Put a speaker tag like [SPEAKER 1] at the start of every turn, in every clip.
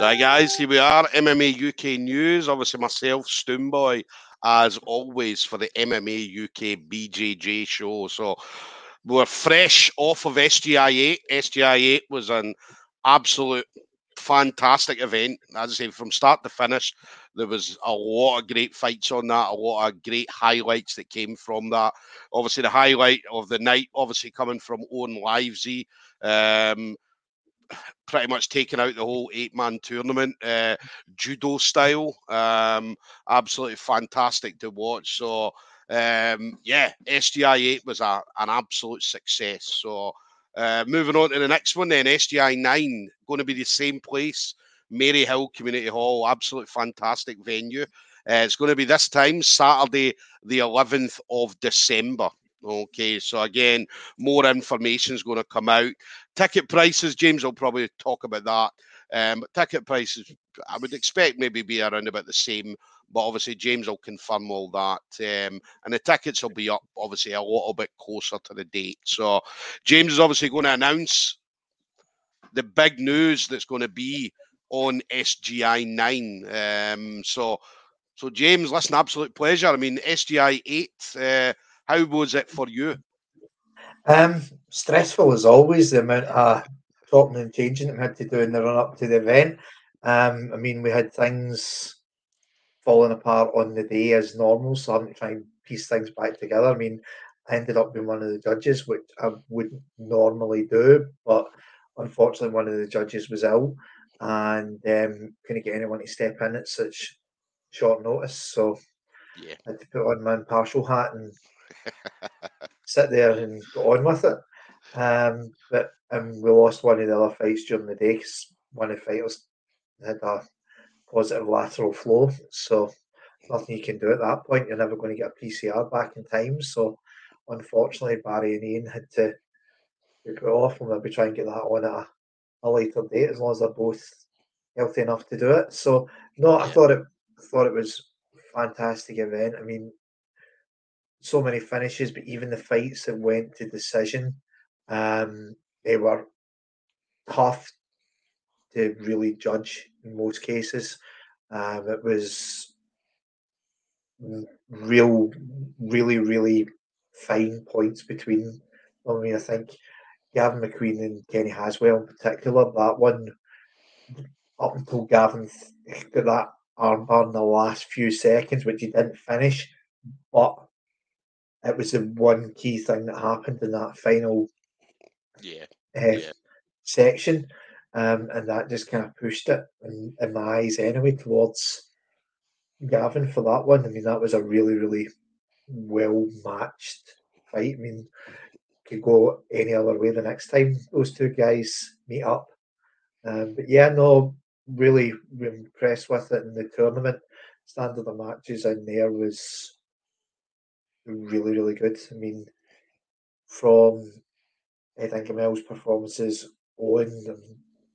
[SPEAKER 1] Hi guys, here we are, MMA UK News. Obviously, myself, Stoomboy, as always, for the MMA UK BJJ show. So, we're fresh off of SGI 8. SGI 8 was an absolute fantastic event. As I say, from start to finish, there was a lot of great fights on that, a lot of great highlights that came from that. Obviously, the highlight of the night, obviously coming from Owen Livesey. Um, pretty much taking out the whole eight man tournament, uh, judo style. Um, absolutely fantastic to watch. So, um, yeah, SGI 8 was a, an absolute success. So, uh, moving on to the next one, then SGI 9, going to be the same place, Maryhill Community Hall, absolute fantastic venue. Uh, it's going to be this time, Saturday, the 11th of December. Okay, so again, more information is going to come out. Ticket prices, James will probably talk about that. Um, ticket prices, I would expect maybe be around about the same, but obviously James will confirm all that. Um, and the tickets will be up obviously a little bit closer to the date. So James is obviously going to announce the big news that's going to be on SGI 9. Um, so, so James, listen, absolute pleasure. I mean, SGI 8. Uh, how was it for you?
[SPEAKER 2] Um, stressful as always. The amount of talking and changing that we had to do in the run up to the event. Um, I mean, we had things falling apart on the day as normal, so I'm trying to piece things back together. I mean, I ended up being one of the judges, which I wouldn't normally do, but unfortunately, one of the judges was ill and um, couldn't get anyone to step in at such short notice. So yeah. I had to put on my impartial hat and sit there and go on with it. Um, but um, we lost one of the other fights during the day because one of the fighters had a positive lateral flow. So nothing you can do at that point. You're never going to get a PCR back in time. So unfortunately, Barry and Ian had to put off and maybe try and get that on at a, a later date as long as they're both healthy enough to do it. So no, I thought it I thought it was fantastic event. I mean, so many finishes, but even the fights that went to decision, um, they were tough to really judge in most cases. Um, it was real, really, really fine points between. I mean, I think Gavin McQueen and Kenny Haswell in particular, that one up until Gavin got that armbar in the last few seconds, which he didn't finish, but it was the one key thing that happened in that final
[SPEAKER 1] yeah,
[SPEAKER 2] uh, yeah. section. Um, and that just kind of pushed it in, in my eyes anyway towards Gavin for that one. I mean, that was a really, really well matched fight. I mean, could go any other way the next time those two guys meet up. Um, but yeah, no, really impressed with it in the tournament. Standard of matches in there was really, really good. I mean, from Ed Ingemel's performances, Owen, and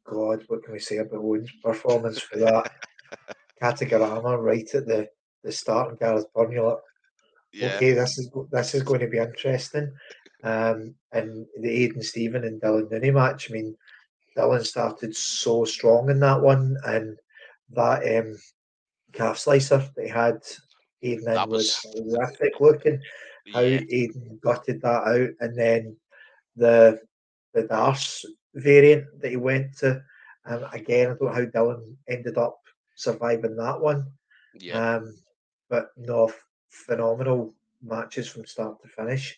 [SPEAKER 2] God, what can we say about Owen's performance for that? Katagaruma right at the, the start, and Gareth Byrne, you're like, yeah. okay, this is this is going to be interesting. Um, and the Aiden Stephen and Dylan Nooney match, I mean, Dylan started so strong in that one, and that um, calf slicer that he had Aiden that was, was horrific looking. How yeah. Aiden gutted that out, and then the the D'Arce variant that he went to. Um, again, I don't know how Dylan ended up surviving that one. Yeah. Um, but no, phenomenal matches from start to finish.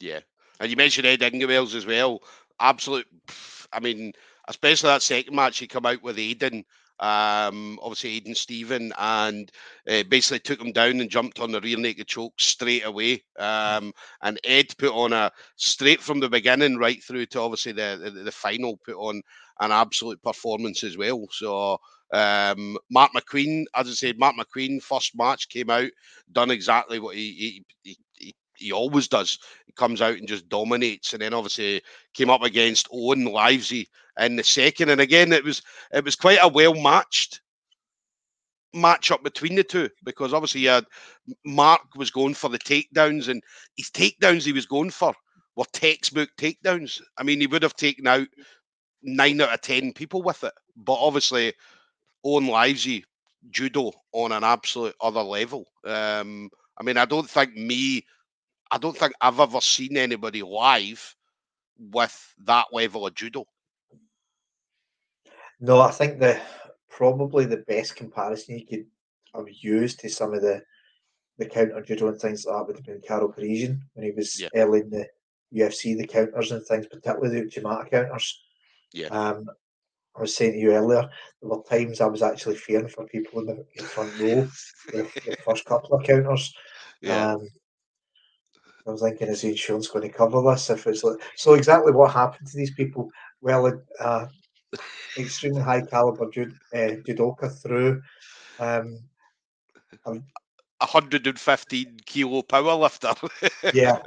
[SPEAKER 1] Yeah, and you mentioned Ed Ingewells as well. Absolute, I mean, especially that second match he come out with Aiden um, obviously Aiden Stephen, and uh, basically took him down and jumped on the rear naked choke straight away. Um, and Ed put on a straight from the beginning right through to obviously the, the, the final, put on an absolute performance as well. So um, Mark McQueen, as I said, Mark McQueen first match came out, done exactly what he he, he, he always does. He comes out and just dominates, and then obviously came up against Owen Livesey in the second. And again, it was it was quite a well matched match up between the two because obviously Mark was going for the takedowns, and his takedowns he was going for were textbook takedowns. I mean, he would have taken out nine out of ten people with it, but obviously Owen Livesey judo on an absolute other level. Um, I mean, I don't think me, I don't think I've ever seen anybody live with that level of judo.
[SPEAKER 2] No, I think the probably the best comparison you could have used to some of the the counter judo and things like that would have been Karo Parisyan when he was yeah. early in the UFC, the counters and things, particularly the Uchimata counters.
[SPEAKER 1] Yeah.
[SPEAKER 2] Um, I was saying to you earlier, there were times I was actually fearing for people in the, the front row, the, the, first couple of counters.
[SPEAKER 1] Yeah. Um,
[SPEAKER 2] I was thinking, is the insurance going to cover this? If it's like, so, exactly what happened to these people? Well, uh, extremely high caliber jud, uh, judoka through um,
[SPEAKER 1] a 115 kilo power lifter.
[SPEAKER 2] yeah.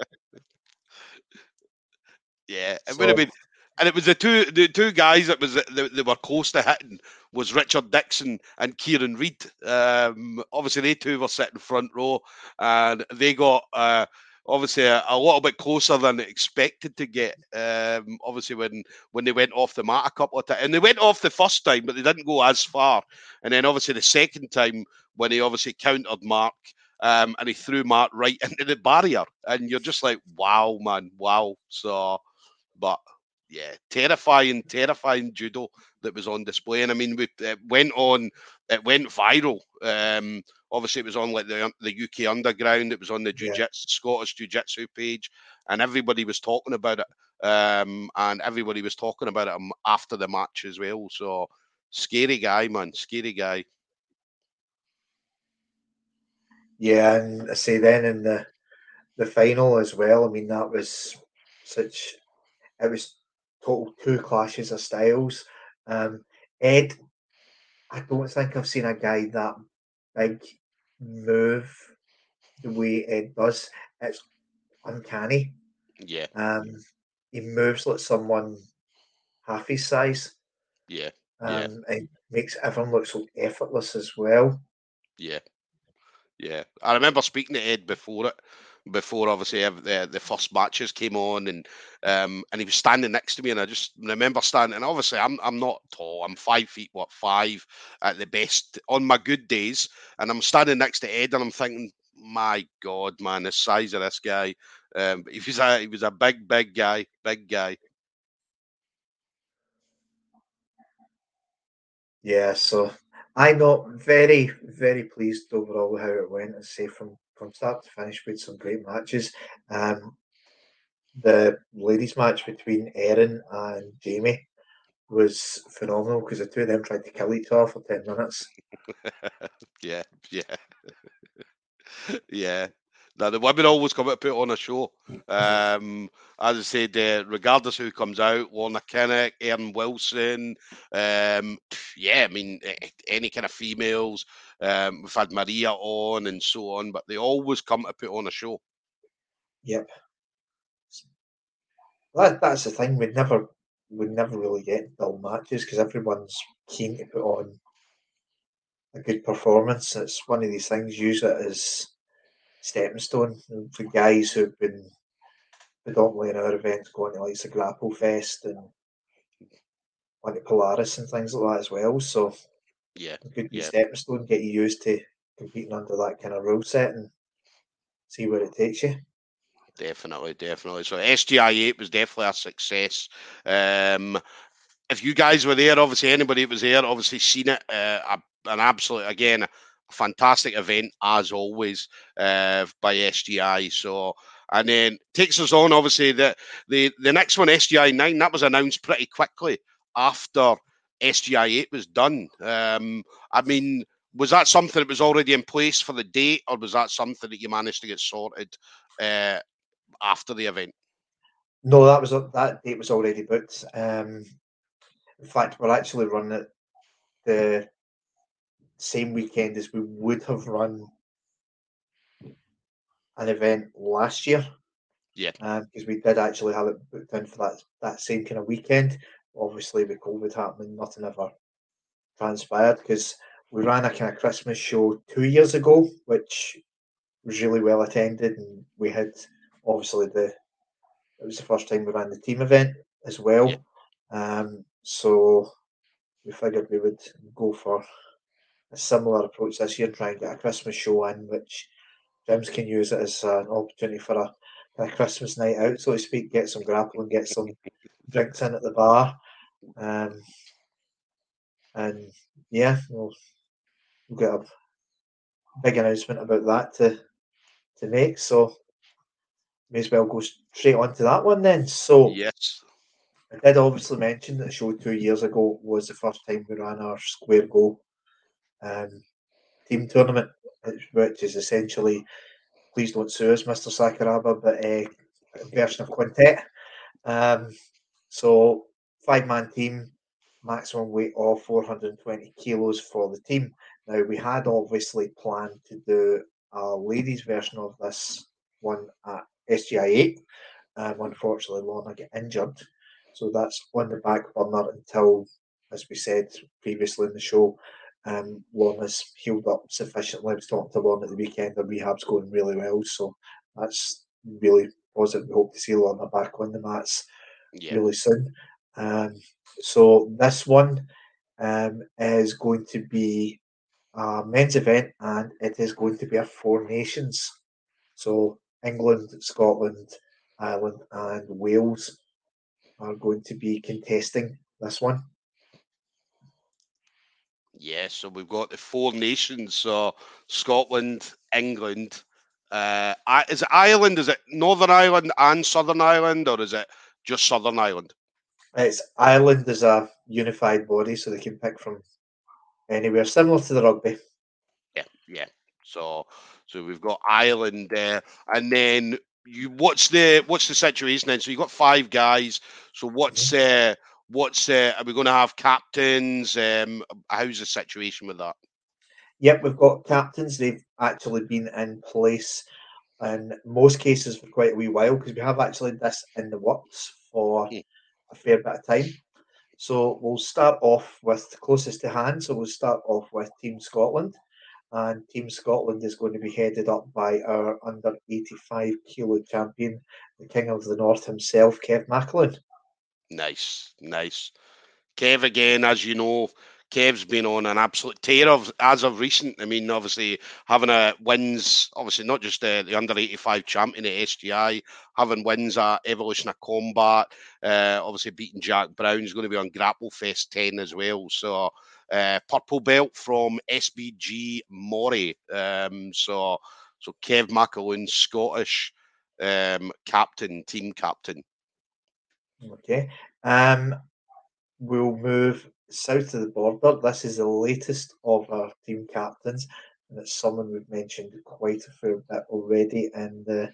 [SPEAKER 1] Yeah, it so, would have been and it was the two the two guys that was they, they were close to hitting was Richard Dixon and Kieran Read. Um, obviously, they two were sitting front row, and they got uh, obviously a, a, little bit closer than expected to get. Um, obviously, when when they went off the mat a couple of times, and they went off the first time, but they didn't go as far. And then obviously the second time when he obviously countered Mark. Um, and he threw Mark right into the barrier, and you're just like, "Wow, man, wow!" So, but yeah, terrifying, terrifying judo that was on display. And I mean, we, it went on, it went viral. Um, obviously, it was on like the the UK Underground. It was on the jiu yeah. Scottish Jiu Jitsu page, and everybody was talking about it. Um, and everybody was talking about it after the match as well. So scary guy, man, scary guy.
[SPEAKER 2] Yeah, and I say then in the the final as well. I mean, that was such. It was total two clashes of styles. Um, Ed, I don't think I've seen a guy that big move the way Ed does. It's uncanny.
[SPEAKER 1] Yeah.
[SPEAKER 2] Um, he moves like someone half his size.
[SPEAKER 1] Yeah.
[SPEAKER 2] Um, yeah. and makes everyone look so effortless as well.
[SPEAKER 1] Yeah. Yeah. I remember speaking to Ed before it before obviously the, the first matches came on and um and he was standing next to me and I just remember standing and obviously I'm I'm not tall I'm five feet what five at the best on my good days and I'm standing next to Ed and I'm thinking my god man the size of this guy. Um he was a he was a big big guy big guy.
[SPEAKER 2] Yeah so I'm not very very pleased overall how it went and say from from start to finish with some great matches. Um, the ladies' match between Erin and Jamie was phenomenal because the two of them tried to kill each other for 10 minutes.
[SPEAKER 1] yeah, yeah. yeah. Now, the women always come out to put on a show. Um, as I said, uh, regardless who comes out, Lorna Kinnock, Erin Wilson, um, yeah, I mean, any kind of females, um, we've had Maria on and so on, but they always come to put on a show.
[SPEAKER 2] Yep. That, that's the thing. We never we never really get dull matches because everyone's keen to put on a good performance. It's one of these things. Use it as stepping stone for guys who've been predominantly in our events going to like the Grapple Fest and on to Polaris and things like that as well. So
[SPEAKER 1] yeah,
[SPEAKER 2] it could be
[SPEAKER 1] yeah.
[SPEAKER 2] stepping stone, get you used to competing under that kind of rule set and see where it takes you.
[SPEAKER 1] Definitely, definitely. So SGI eight was definitely a success. Um, if you guys were there, obviously anybody that was there, obviously seen it. Uh, an absolute again, fantastic event as always uh, by SGI. So and then takes us on. Obviously, the the the next one, SGI nine, that was announced pretty quickly after SGI 8 was done. Um, I mean, was that something that was already in place for the date, or was that something that you managed to get sorted uh, after the event?
[SPEAKER 2] No, that was that date was already booked. Um, in fact, we're actually running it the same weekend as we would have run an event last year.
[SPEAKER 1] Yeah,
[SPEAKER 2] because um, we did actually have it booked in for that that same kind of weekend obviously with COVID happening, nothing ever transpired because we ran a kind of Christmas show two years ago, which was really well attended, and we had obviously the it was the first time we ran the team event as well. Yeah. Um, so we figured we would go for a similar approach this year and try and get a Christmas show in, which James can use it as an opportunity for a, a Christmas night out, so to speak, get some grappling, get some drinks in at the bar. Um, and yeah, we'll, we'll get a big announcement about that to to make. So may as well go straight on to that one then. So
[SPEAKER 1] yes,
[SPEAKER 2] I did obviously mention that the show two years ago was the first time we ran our square go um, team tournament, which is essentially please don't sue us, Mr. Sakuraba, but a version of quintet. Um, so five man team, maximum weight of 420 kilos for the team. Now we had obviously planned to do a ladies version of this one at SGI 8. Um, unfortunately, Lorna got injured, so that's on the back burner until, as we said previously in the show, um, has healed up sufficiently. I was talking to Lorna at the weekend, her rehab's going really well, so that's really positive. We hope to see Lorna back on the mats yeah. really soon. Um, so this one um, is going to be a men's event, and it is going to be a Four Nations. So England, Scotland, Ireland, and Wales are going to be contesting this one.
[SPEAKER 1] Yeah, so we've got the four nations. So Scotland, England. Uh, is it Ireland? Is it Northern Ireland and Southern Ireland, or is it just Southern Ireland?
[SPEAKER 2] It's Ireland is a unified body, so they can pick from anywhere, similar to the rugby.
[SPEAKER 1] Yeah, yeah. So, so we've got Ireland there, and then you. What's the what's the situation then? So you have got five guys. So what's mm-hmm. uh, what's uh, are we going to have captains? Um, how's the situation with that?
[SPEAKER 2] Yep, we've got captains. They've actually been in place in most cases for quite a wee while because we have actually this in the works for mm. a fair bit of time. So we'll start off with closest to hand. So we'll start off with Team Scotland. And Team Scotland is going to be headed up by our under 85 kilo champion, the King of the North himself, Kev McAloon.
[SPEAKER 1] Nice, nice. Kev again, as you know, Kev's been on an absolute tear of as of recent. I mean, obviously having a wins, obviously not just the, the under eighty five champion at SGI, having wins at Evolution of Combat, uh, obviously beating Jack Brown. He's going to be on Grapple Fest ten as well. So uh, purple belt from SBG Moray. Um, so so Kev McAloon, Scottish um, captain, team captain.
[SPEAKER 2] Okay. Um, we'll move south of the border. This is the latest of our team captains, and it's someone we've mentioned quite a fair bit already in the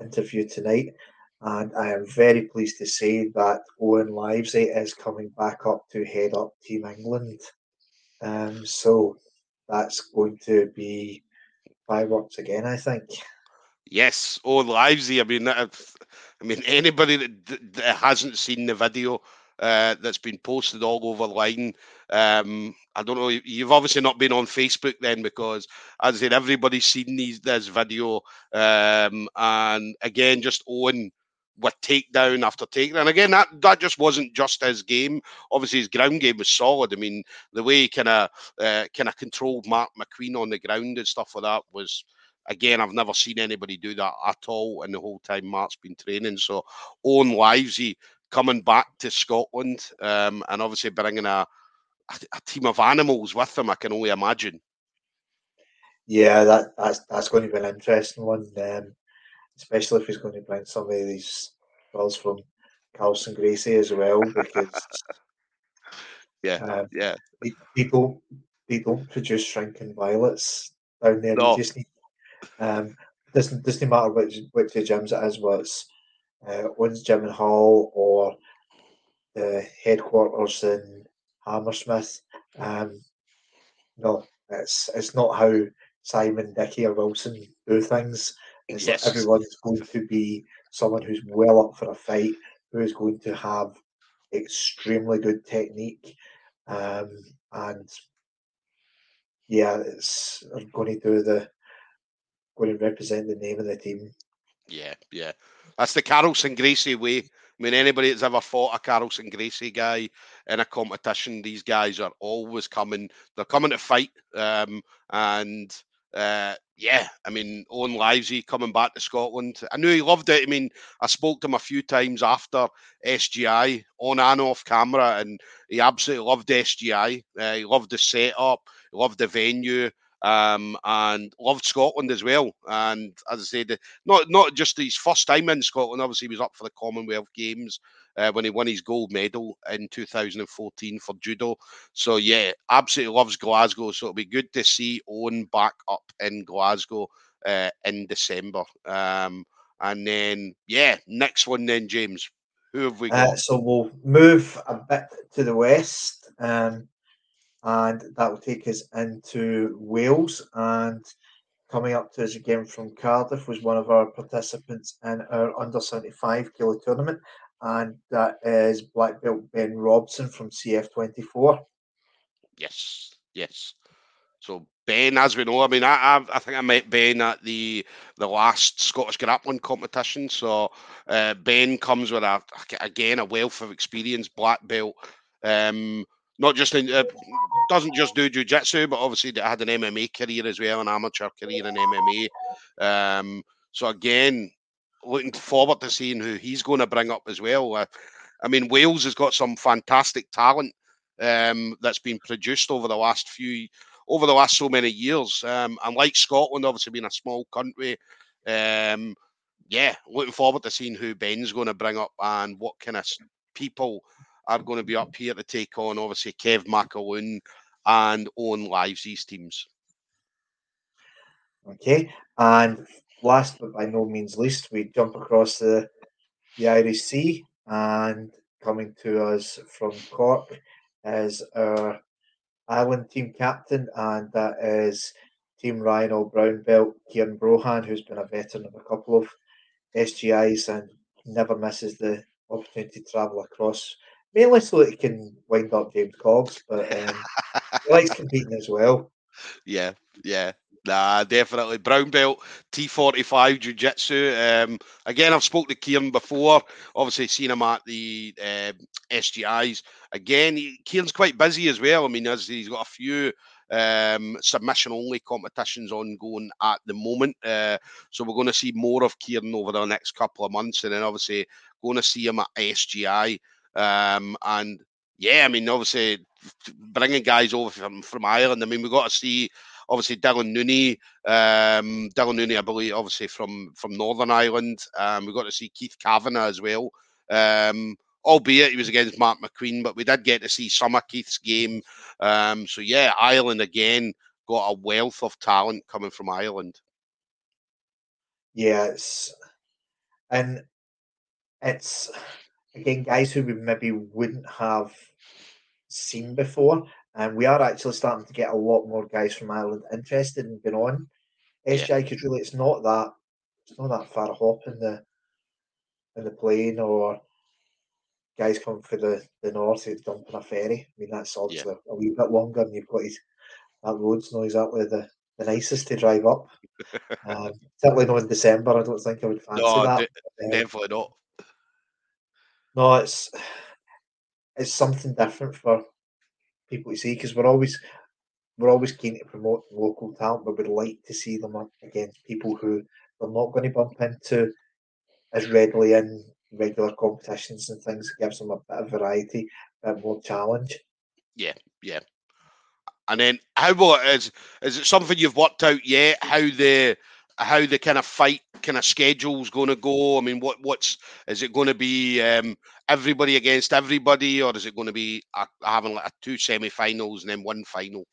[SPEAKER 2] interview tonight. And I am very pleased to say that Owen Livesey is coming back up to head up Team England. Um, so that's going to be fireworks again, I think.
[SPEAKER 1] Yes, Owen Livesey. I mean, I mean anybody that, that hasn't seen the video uh, that's been posted all over line. Um, I don't know. You've obviously not been on Facebook then, because as I said, everybody's seen these this video. Um, and again, just Owen with takedown after takedown. Again, that that just wasn't just his game. Obviously, his ground game was solid. I mean, the way he kind of uh, kind of controlled Mark McQueen on the ground and stuff like that was. Again, I've never seen anybody do that at all in the whole time Mark's been training. So, Owen Livesey coming back to Scotland um, and obviously bringing a, a, team of animals with him, I can only imagine.
[SPEAKER 2] Yeah, that that's that's going to be an interesting one, um, especially if he's going to bring some of these girls from Carlson Gracie as well, because
[SPEAKER 1] yeah, um, yeah,
[SPEAKER 2] people don't produce shrinking violets down there. No. just need um, doesn't doesn't matter which which gyms it is, what's uh, Owens Gym and Hall or the headquarters in Hammersmith. Um, no, it's it's not how Simon, Dicky, or Wilson do things. It's yes. everyone's going to be someone who's well up for a fight, who is going to have extremely good technique, um, and yeah, it's going to do the going to represent the name of the team
[SPEAKER 1] yeah, yeah. That's the Carlson Gracie way. I mean, anybody that's ever fought a Carlson Gracie guy in a competition, these guys are always coming. They're coming to fight, um, and uh, yeah, I mean, Owen Livesey coming back to Scotland. I knew he loved it. I mean, I spoke to him a few times after SGI on and off camera, and he absolutely loved SGI. Uh, he loved the setup, he loved the venue um, and loved Scotland as well. And as I said, not not just his first time in Scotland. Obviously, he was up for the Commonwealth Games uh, when he won his gold medal in 2014 for judo. So yeah, absolutely loves Glasgow. So it'll be good to see Owen back up in Glasgow uh, in December. Um, and then yeah, next one then, James. Who have we uh, got?
[SPEAKER 2] Uh, so we'll move a bit to the west. Um, and that will take us into Wales. And coming up to us again from Cardiff was one of our participants in our under 75 kilo tournament, and that is black belt Ben Robson from CF24.
[SPEAKER 1] Yes, yes. So Ben, as we know, I mean, I, I, I think I met Ben at the the last Scottish grappling competition. So uh, Ben comes with a again a wealth of experience, black belt. Um, not just in, uh, doesn't just do jiu-jitsu, but obviously had an MMA career as well, an amateur career in MMA. Um, so again, looking forward to seeing who he's going to bring up as well. Uh, I mean, Wales has got some fantastic talent um, that's been produced over the last few, over the last so many years. Um, and like Scotland, obviously being a small country, um, yeah, looking forward to seeing who Ben's going to bring up and what kind of people are going to be up here to take on, obviously, Kev McAloon and Owen Livesey's teams.
[SPEAKER 2] Okay, and last but by no means least, we jump across the, the Irish Sea and coming to us from Cork is our Ireland team captain, and that is Team Rhino Brown Belt Kieran Brohan, who's been a veteran of a couple of SGIs and never misses the opportunity to travel across mainly so that he can wind up James Cobbs, but um, he likes competing as well.
[SPEAKER 1] Yeah, yeah. Nah, definitely. Brown belt, T45 Jiu Jitsu. Um, again, I've spoke to Kieran before. Obviously, seen him at the um, SGIs. Again, he, Kieran's quite busy as well. I mean, as he's got a few um, submission only competitions ongoing at the moment. Uh, so we're going to see more of Kieran over the next couple of months, and then obviously going to see him at SGI. Um, and yeah, I mean, obviously bringing guys over from, from Ireland. I mean, we've got to see obviously Dylan Nooney, um, Dylan Nooney, I believe, obviously from from Northern Ireland. Um, we've got to see Keith Kavanagh as well. Um, albeit he was against Mark McQueen, but we did get to see some of Keith's game. Um, so yeah, Ireland again got a wealth of talent coming from Ireland.
[SPEAKER 2] Yes, and it's again, guys who we maybe wouldn't have seen before. And we are actually starting to get a lot more guys from Ireland interested in being on SGI because really it's not that it's not that far a hop in the in the plane or guys coming for the, the north who's dumping a ferry. I mean that's obviously yeah. a wee bit longer and you've got his that road's not exactly the, the nicest to drive up. um, certainly not in December. I don't think I would fancy no, that.
[SPEAKER 1] D- um, definitely not.
[SPEAKER 2] No, it's it's something different for people to see because we're always we're always keen to promote local talent, but we'd like to see them against people who they're not going to bump into as readily in regular competitions and things. It gives them a bit of variety, a bit more challenge.
[SPEAKER 1] Yeah, yeah. And then how it is is it something you've worked out yet? How the how the kind of fight kind of schedule's going to go? I mean, what what's is it going to be? Um, everybody against everybody, or is it going to be a, having like a two semi-finals and then one final?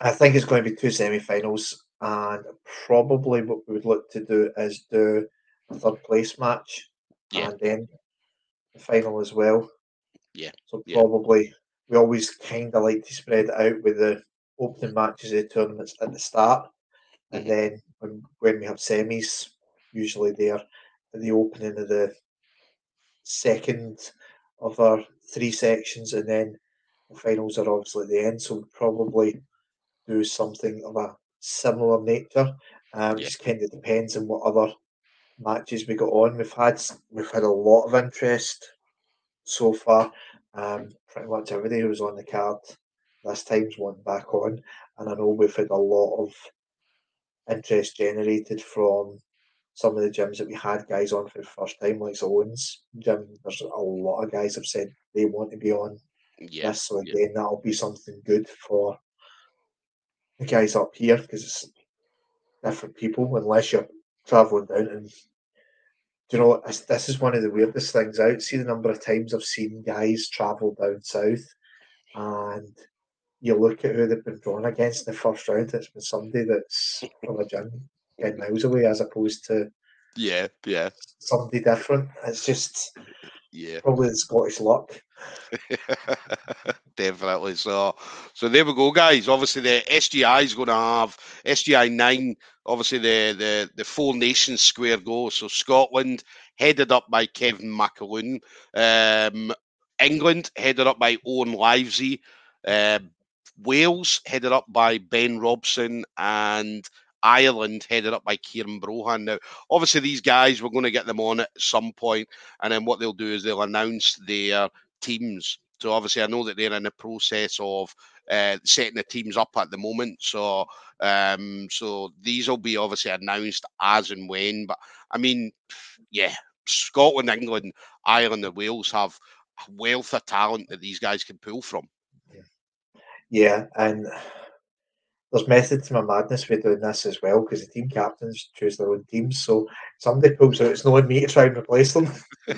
[SPEAKER 2] I think it's going to be two semi-finals, and probably what we would look to do is do a third place match, yeah. and then the final as well.
[SPEAKER 1] Yeah.
[SPEAKER 2] So probably yeah. we always kind of like to spread it out with the opening matches of the tournaments at the start, and mm-hmm. then when, when we have semis, usually there at the opening of the second of our three sections, and then the finals are obviously at the end. So we'll probably do something of a similar nature. Um, yeah. Just kind of depends on what other matches we got on. We've had we've had a lot of interest so far. Um, pretty much everybody who was on the card this time's one back on, and I know we've had a lot of interest generated from some of the gyms that we had guys on for the first time, like Owens gym. There's a lot of guys have said they want to be on yeah, this, so again, yeah. that'll be something good for the guys up here because it's different people. Unless you're traveling down and you know, this is one of the weirdest things out. See the number of times I've seen guys travel down south, and you look at who they've been drawn against in the first round. It's been somebody that's from a gym ten miles away, as opposed to
[SPEAKER 1] yeah, yeah,
[SPEAKER 2] somebody different. It's just
[SPEAKER 1] yeah,
[SPEAKER 2] probably the Scottish luck.
[SPEAKER 1] Definitely. So, so there we go, guys. Obviously, the SGI is going to have SGI nine. Obviously, the the the four nations square go. So Scotland headed up by Kevin McAloon. Um, England headed up by Owen Livesey. Uh, Wales headed up by Ben Robson and Ireland, headed up by Kieran Brohan. Now, obviously, these guys, we're going to get them on at some point, and then what they'll do is they'll announce their teams. So, obviously, I know that they're in the process of uh, setting the teams up at the moment. So, um, so these will be obviously announced as and when. But I mean, yeah, Scotland, England, Ireland, and Wales have wealth of talent that these guys can pull from.
[SPEAKER 2] Yeah, and there's method to my madness with doing this as well because the team captains choose their own teams. So somebody pulls out, it's not me to try and replace them.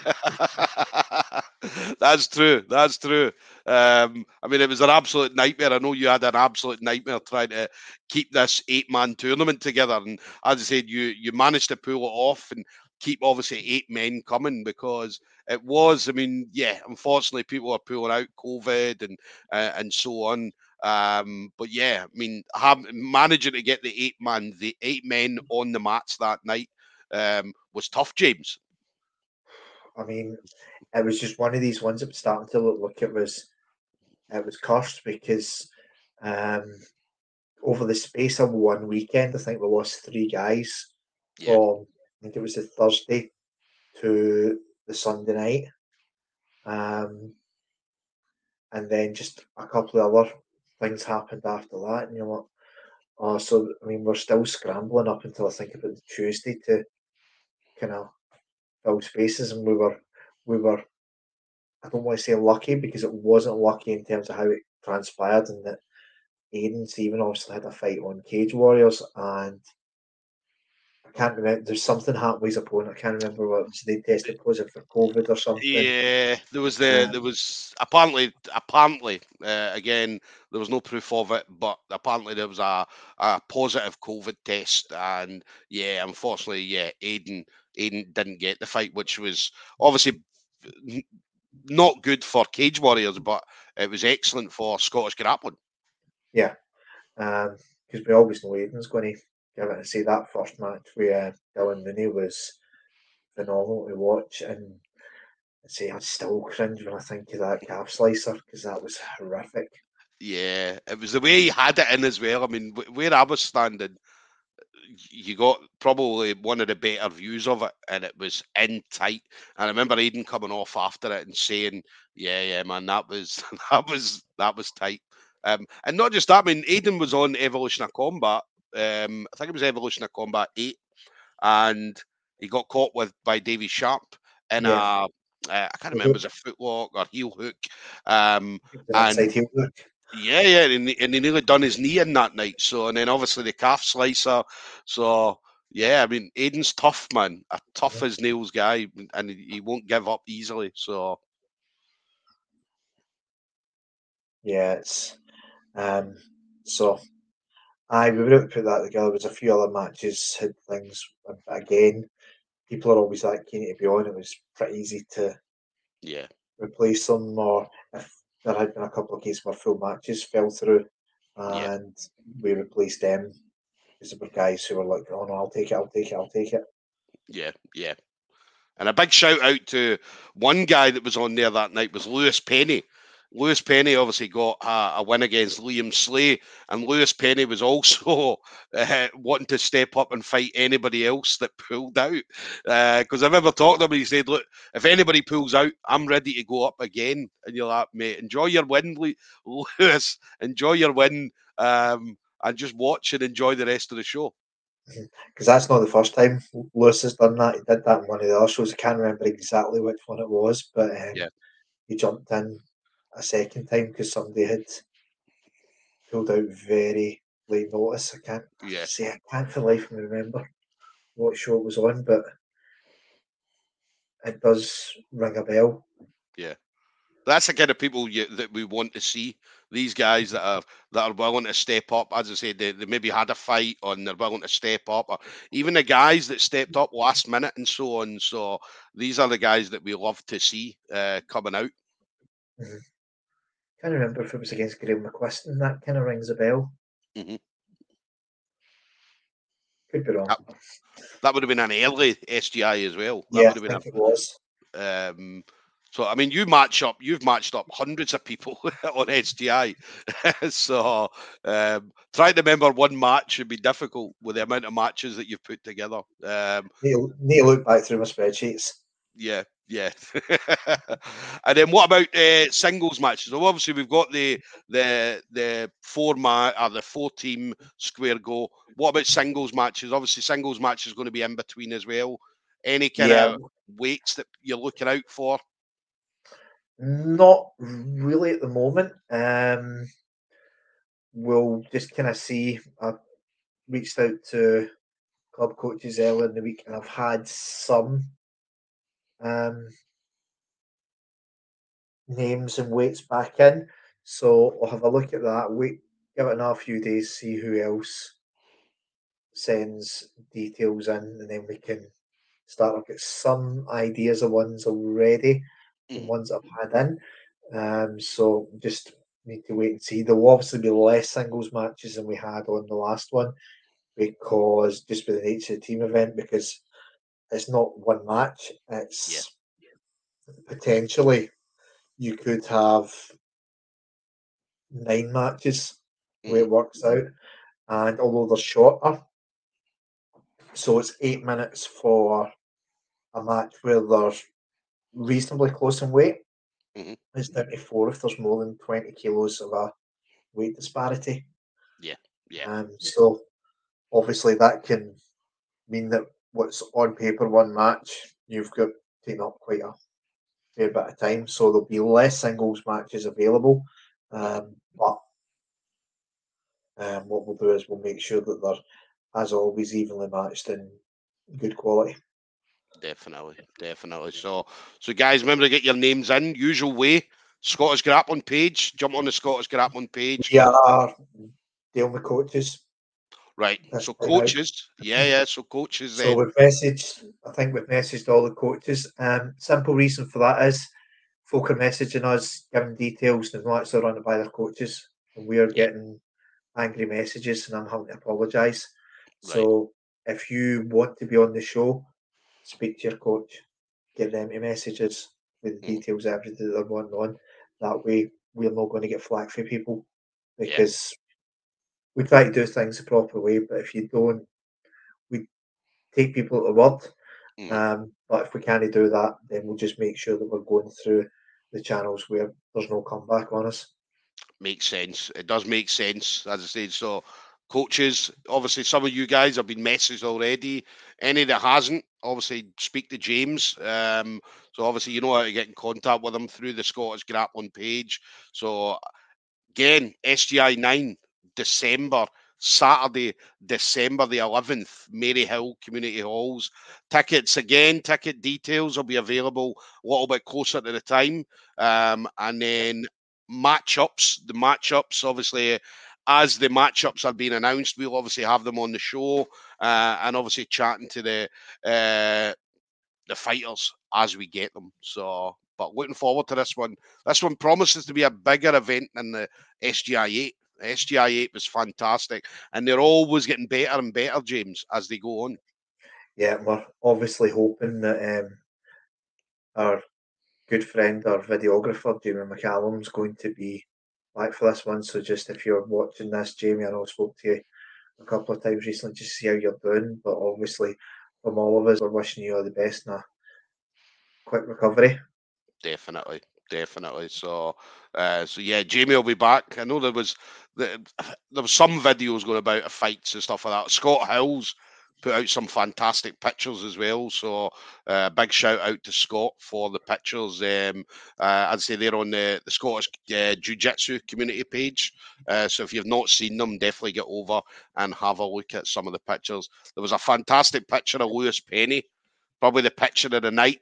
[SPEAKER 1] That's true. That's true. Um, I mean, it was an absolute nightmare. I know you had an absolute nightmare trying to keep this eight-man tournament together, and as I said, you you managed to pull it off and keep obviously eight men coming because it was. I mean, yeah, unfortunately, people are pulling out COVID and uh, and so on. Um, but yeah, I mean, have, managing to get the eight man, the eight men on the mats that night um, was tough, James.
[SPEAKER 2] I mean, it was just one of these ones that was starting to look like it was it was cursed because um, over the space of one weekend, I think we lost three guys yeah. from I think it was the Thursday to the Sunday night. Um, and then just a couple of other things happened after that, and you're like, oh, so I mean, we're still scrambling up until I think about the Tuesday to kind of fill spaces, and we were, we were, I don't want to say lucky because it wasn't lucky in terms of how it transpired, and that Aidan Stephen obviously had a fight on Cage Warriors, and I can't remember. There's something happened with his opponent. I can't remember what was. They tested positive for COVID or something.
[SPEAKER 1] Yeah, there was the there was apparently apparently uh, again there was no proof of it, but apparently there was a, a positive COVID test, and yeah, unfortunately, yeah, Aiden Aiden didn't get the fight, which was obviously not good for Cage Warriors, but it was excellent for Scottish grappling.
[SPEAKER 2] Yeah, because um, we always know Aidan's going to give it. See that first match with uh, Dylan Mooney was phenomenal to watch, and I say I still cringe when I think of that calf slicer because that was horrific.
[SPEAKER 1] Yeah, it was the way he had it in as well. I mean, where I was standing, you got probably one of the better views of it, and it was in tight. And I remember Aidan coming off after it and saying, "Yeah, yeah, man, that was that was that was tight." Um, and not just that. I mean, Aidan was on Evolution of Combat. Um, I think it was Evolution of Combat Eight, and he got caught with by Davy Sharp in yeah. a uh, I can't remember, it was a footlock or heel hook. Um, and, heel hook. Yeah, yeah, and, and he nearly done his knee in that night. So, and then obviously the calf slicer. So, yeah, I mean, Aidan's tough, man, a tough as nails guy, and he won't give up easily. So,
[SPEAKER 2] yeah, it's um, so. I we were able to put that together. There was a few other matches had things again. People are always like keen to be on. It was pretty easy to
[SPEAKER 1] yeah
[SPEAKER 2] replace them, or if there had been a couple of cases where full matches fell through, and yeah. we replaced them because there were guys who were like, "Oh no, I'll take it, I'll take it, I'll take it."
[SPEAKER 1] Yeah, yeah. And a big shout out to one guy that was on there that night was Lewis Penny. Lewis Penny obviously got a, a, win against Liam Slay, and Lewis Penny was also uh, wanting to step up and fight anybody else that pulled out. Because uh, I remember talking to him, and he said, "Look, if anybody pulls out, I'm ready to go up again." And you're like, "Mate, enjoy your win, Lewis. Enjoy your win, um, and just watch and enjoy the rest of the show."
[SPEAKER 2] Because that's not the first time Lewis has done that. He did that in one of the other shows. I can't remember exactly which one it was, but um,
[SPEAKER 1] yeah.
[SPEAKER 2] he jumped in a second time because somebody had pulled out very late notice. I can't
[SPEAKER 1] yeah.
[SPEAKER 2] say I can't for life remember what show it was on, but it does ring a bell.
[SPEAKER 1] Yeah, that's the kind of people you, that we want to see. These guys that are that are willing to step up. As I said, they, they maybe had a fight and they're willing to step up. Or even the guys that stepped up last minute and so on. So these are the guys that we love to see uh, coming out.
[SPEAKER 2] Mm-hmm can't remember if it was against Graham McQuiston. That kind of rings a bell.
[SPEAKER 1] Mm-hmm.
[SPEAKER 2] Could be wrong.
[SPEAKER 1] That, that, would have been an early SGI as well.
[SPEAKER 2] That yeah, would have been I think a, it was.
[SPEAKER 1] Um, so I mean, you match up. You've matched up hundreds of people on SGI. so um, trying to remember one match would be difficult with the amount of matches that you've put together. Um,
[SPEAKER 2] need, need to look back through my spreadsheets.
[SPEAKER 1] Yeah, yeah. and then what about uh, singles matches? Well, obviously we've got the the the four ma- or the four team square go. What about singles matches? Obviously, singles match is going to be in between as well. Any kind yeah. of weights that you're looking out for?
[SPEAKER 2] Not really at the moment. Um, we'll just kind of see. I reached out to club coaches earlier in the week, and I've had some um, names and weights back in. So I'll have a look at that. Wait, give it another few days, see who else sends details in, and then we can start look at some ideas of ones already, mm. ones I've had in. Um, so just need to wait and see. There will obviously be less singles matches than we had on the last one because just with the nature of the team event, because it's not one match. It's yeah. potentially you could have nine matches the way it mm. works out, and although they're shorter, so it's eight minutes for a match where they're reasonably close in weight.
[SPEAKER 1] Mm-hmm.
[SPEAKER 2] It's down to four if there's more than twenty kilos of a weight disparity.
[SPEAKER 1] Yeah, yeah.
[SPEAKER 2] Um, so obviously that can mean that what's on paper one match, you've got taken up quite a fair bit of time. So there'll be less singles matches available. Um, but um, what we'll do is we'll make sure that they're, as always, evenly matched in good quality.
[SPEAKER 1] Definitely, definitely. So, so guys, remember to get your names in. Usual way. Scottish Grappling page. Jump on the Scottish Grappling page.
[SPEAKER 2] Yeah, deal with coaches.
[SPEAKER 1] Right. That's so coaches, yeah, yeah. So coaches.
[SPEAKER 2] So we've messaged. I think we've messaged all the coaches. Um, simple reason for that is folk are messaging us, giving details, and not actually run by their coaches, and we are getting angry messages, and I'm having to apologise. Right. So if you want to be on the show, speak to your coach, give them to messages with the mm. details, everything they're wanting on. That way, we're not going to get flack for people because we try to do things the proper way, but if you don't, we take people at the word. Mm. Um, but if we can't do that, then we'll just make sure that we're going through the channels where there's no comeback on us.
[SPEAKER 1] Makes sense. It does make sense, as I said. So, coaches, obviously, some of you guys have been messaged already. Any that hasn't, obviously, speak to James. Um, so, obviously, you know how to get in contact with him through the Scottish Grappling page. So, again, SGI 9 December, Saturday, December the 11th, Maryhill Community Halls. Tickets again, ticket details will be available a little bit closer to the time. Um, and then matchups, the matchups, obviously, as the matchups are being announced, we'll obviously have them on the show uh, and obviously chatting to the uh, the fighters as we get them. So, but looking forward to this one. This one promises to be a bigger event than the SGI 8. SGI 8 was fantastic, and they're always getting better and better, James, as they go on.
[SPEAKER 2] Yeah, we're obviously hoping that um, our good friend, our videographer, Jamie McCallum's going to be back for this one. So just if you're watching this, Jamie, I know I spoke to you a couple of times recently just to see how you're doing. But obviously, from all of us, we're wishing you all the best and a quick recovery.
[SPEAKER 1] Definitely, definitely. So, uh, so yeah, Jamie will be back. I know there was there was some videos going about fights and stuff like that. Scott Hills put out some fantastic pictures as well. So, uh, big shout out to Scott for the pictures. Um, uh, I'd say they're on the, the Scottish uh, Jiu Jitsu community page. Uh, so, if you've not seen them, definitely get over and have a look at some of the pictures. There was a fantastic picture of Lewis Penny, probably the picture of the night.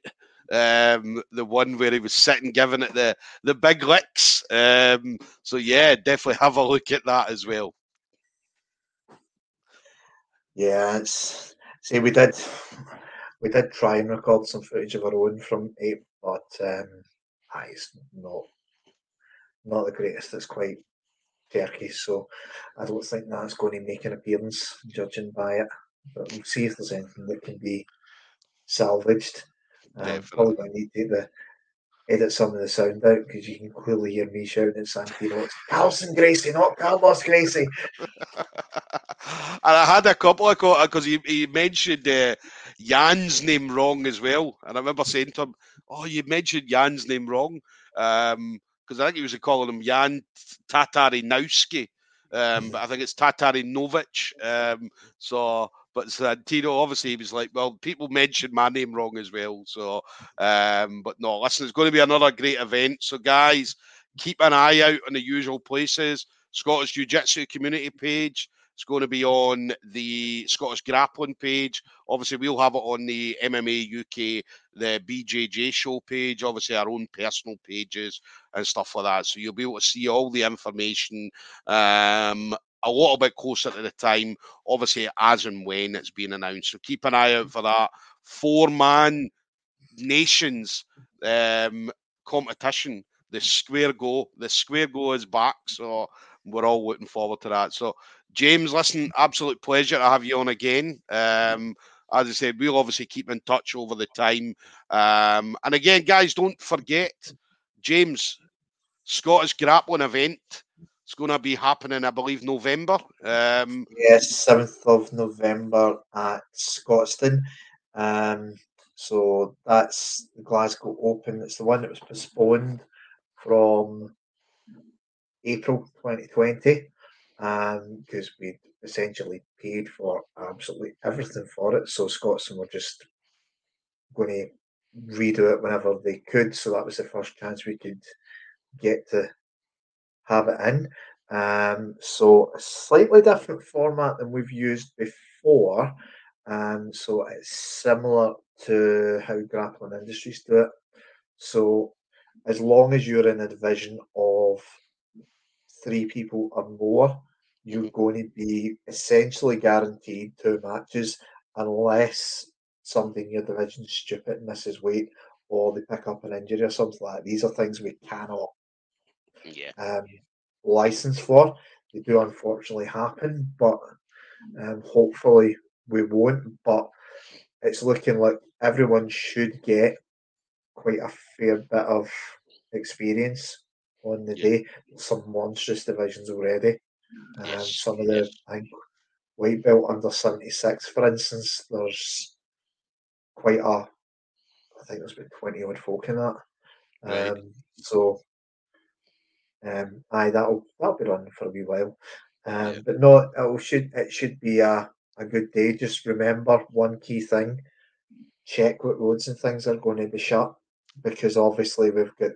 [SPEAKER 1] Um, the one where he was sitting giving it the the big licks. Um, so yeah, definitely have a look at that as well.
[SPEAKER 2] Yeah, it's see we did we did try and record some footage of our own from eight, but um, ah, it's not not the greatest. It's quite jerky, so I don't think that's going to make an appearance, judging by it. But we'll see if there's anything that can be salvaged. Um, probably to need to the edit some of the sound out because you can clearly hear me shouting at Santino. It's Carlson Gracie, not Carlos Gracie. and
[SPEAKER 1] I had a couple of because he, he mentioned uh, Jan's name wrong as well, and I remember saying to him, "Oh, you mentioned Jan's name wrong," because um, I think he was calling him Jan Tatarinowski. Um, but I think it's Tatarinovich. Um, so but Santino, obviously, he was like, well, people mentioned my name wrong as well. So, um, but no, listen, it's going to be another great event. So, guys, keep an eye out on the usual places. Scottish Jiu Jitsu community page. It's going to be on the Scottish Grappling page. Obviously, we'll have it on the MMA UK, the BJJ show page, obviously, our own personal pages and stuff like that. So you'll be able to see all the information um, a little bit closer to the time, obviously, as and when it's being announced. So keep an eye out for that. Four man nations um, competition, the Square Go. The Square Go is back. So we're all looking forward to that. So, James, listen, absolute pleasure to have you on again. Um, as I said, we'll obviously keep in touch over the time. Um, and again, guys, don't forget, James, Scottish grappling event it's going to be happening, I believe, November. Um,
[SPEAKER 2] yes, seventh of November at Scotstoun. Um, so that's the Glasgow Open. It's the one that was postponed from April 2020 because um, we essentially paid for absolutely everything for it. So Scotstoun were just going to redo it whenever they could. So that was the first chance we could get to have it in. Um, so a slightly different format than we've used before. Um, so it's similar to how grappling industries do it. So as long as you're in a division of three people or more, you're going to be essentially guaranteed two matches unless somebody in your division is stupid misses weight or they pick up an injury or something like that. These are things we cannot
[SPEAKER 1] yeah.
[SPEAKER 2] um, license for. They do unfortunately happen, but um, hopefully we won't. But it's looking like everyone should get quite a fair bit of experience on the yeah. day. Some monstrous divisions already. Um, yes. Some of the I think white belt under seventy six, for instance, there's quite a I think there's been twenty odd folk in that. Right. Um, so um, aye, that'll that'll be running for a wee while. Um, yeah. But no, it should it should be a, a good day. Just remember one key thing: check what roads and things are going to be shut, because obviously we've got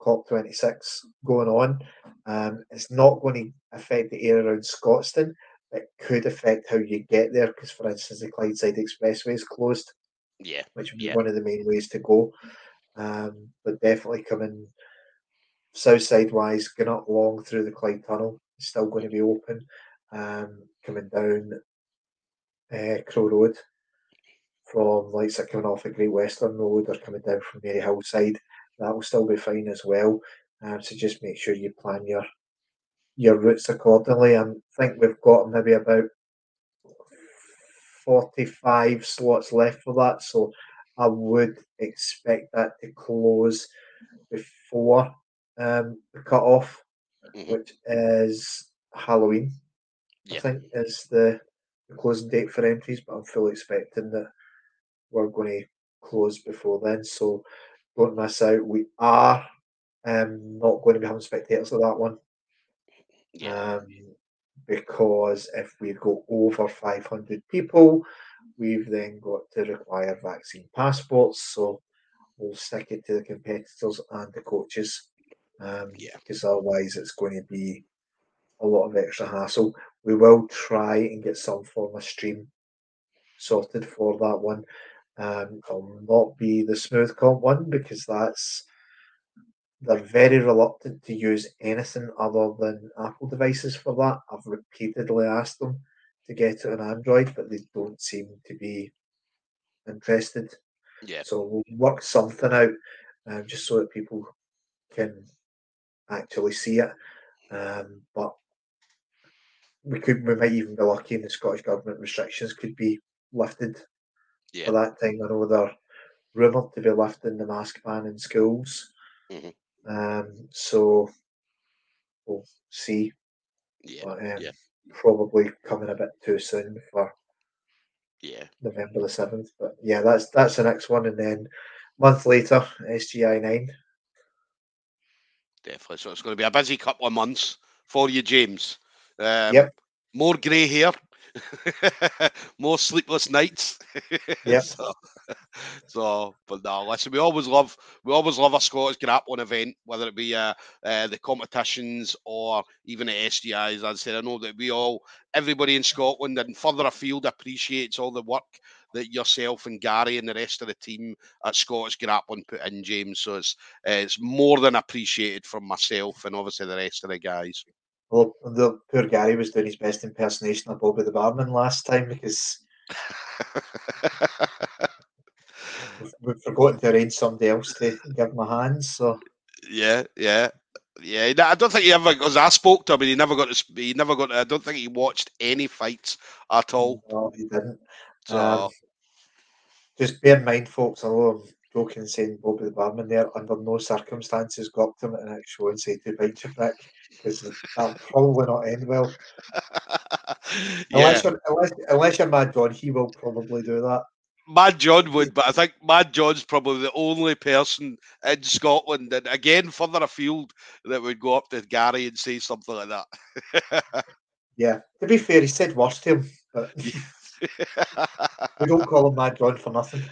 [SPEAKER 2] COP twenty six going on. Um, it's not going to affect the area around Scotstoun. It could affect how you get there, because for instance, the Clydeside Expressway is closed.
[SPEAKER 1] Yeah,
[SPEAKER 2] which would be
[SPEAKER 1] yeah.
[SPEAKER 2] one of the main ways to go. Um, but definitely coming side wise, going up long through the Clyde Tunnel it's still going to be open. Um, coming down uh, Crow Road from like so coming off a Great Western Road or coming down from Maryhill side, that will still be fine as well. Um, so just make sure you plan your your routes accordingly. I think we've got maybe about 45 slots left for that, so I would expect that to close before um, the cut off,
[SPEAKER 1] Mhm.
[SPEAKER 2] which is Halloween. I think is the, the closing date for entries, but I'm fully expecting that we're going to close before then. So don't miss out. We are um, not going to be having spectators of that one.
[SPEAKER 1] Yeah.
[SPEAKER 2] Um, because if we go over 500 people, we've then got to require vaccine passports. So we'll stick it to the competitors and the coaches. Um,
[SPEAKER 1] Yeah.
[SPEAKER 2] Because otherwise, it's going to be a lot of extra hassle. We will try and get some form of stream sorted for that one. Um, it'll not be the Smoothcomp one because that's they're very reluctant to use anything other than Apple devices for that. I've repeatedly asked them to get it on Android, but they don't seem to be interested.
[SPEAKER 1] Yeah.
[SPEAKER 2] So we'll work something out um, just so that people can actually see it. Um, but we could we might even be lucky and the Scottish Government restrictions could be lifted
[SPEAKER 1] Yeah.
[SPEAKER 2] for that thing. I know they're rumoured to be lifting the mask ban in schools.
[SPEAKER 1] Mhm.
[SPEAKER 2] Um, so we'll see.
[SPEAKER 1] Yeah.
[SPEAKER 2] But um,
[SPEAKER 1] yeah.
[SPEAKER 2] probably coming a bit too soon for
[SPEAKER 1] Yeah.
[SPEAKER 2] November the seventh. But yeah, that's that's the next one, and then month later, SGI nine.
[SPEAKER 1] Definitely. So it's going to be a busy couple of months for you, James. Um,
[SPEAKER 2] Yep.
[SPEAKER 1] More grey hair, more sleepless nights.
[SPEAKER 2] Yep.
[SPEAKER 1] so, so, but no, listen, we always love, we always love a Scottish grappling event, whether it be uh, uh, the competitions or even the SGIs. As I said, I know that we all, everybody in Scotland and further afield appreciates all the work that yourself and Gary and the rest of the team at Scottish Grappling put in, James. So it's uh, it's more than appreciated from myself and obviously the rest of the guys.
[SPEAKER 2] Well, the poor Gary was doing his best impersonation of Bobby the Barman last time because we've, forgotten to arrange somebody else to give him a hand. So
[SPEAKER 1] yeah, yeah. Yeah, no, I don't think he ever because I spoke to him and he never got to. He never got. To, I don't think he watched any fights at all.
[SPEAKER 2] no, he didn't.
[SPEAKER 1] So
[SPEAKER 2] Um, just bear in mind, folks. Know I'm joking saying Bobby the Barman there. Under no circumstances go up to him at the next show and say pints of prick because that'll probably not end well.
[SPEAKER 1] yeah,
[SPEAKER 2] Unless you're unless, unless you're Mad John, he will probably do that.
[SPEAKER 1] Mad John would, but I think Mad John's probably the only person in Scotland, and again further afield, that would go up to Gary and say something like that.
[SPEAKER 2] Yeah. To be fair, he said worse to him, but we don't call him Mad John for nothing.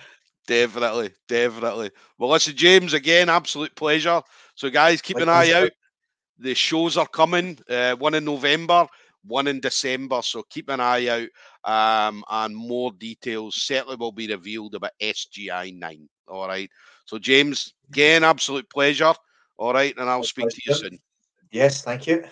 [SPEAKER 1] definitely, definitely. Well, listen, James, again, absolute pleasure. So, guys, keep an eye out. The shows are coming. Uh, one in November, one in December. So keep an eye out. Um, and more details certainly will be revealed about SGI nine. All right. So James, again, absolute pleasure. All right, and I'll speak to you soon.
[SPEAKER 2] Yes, thank you.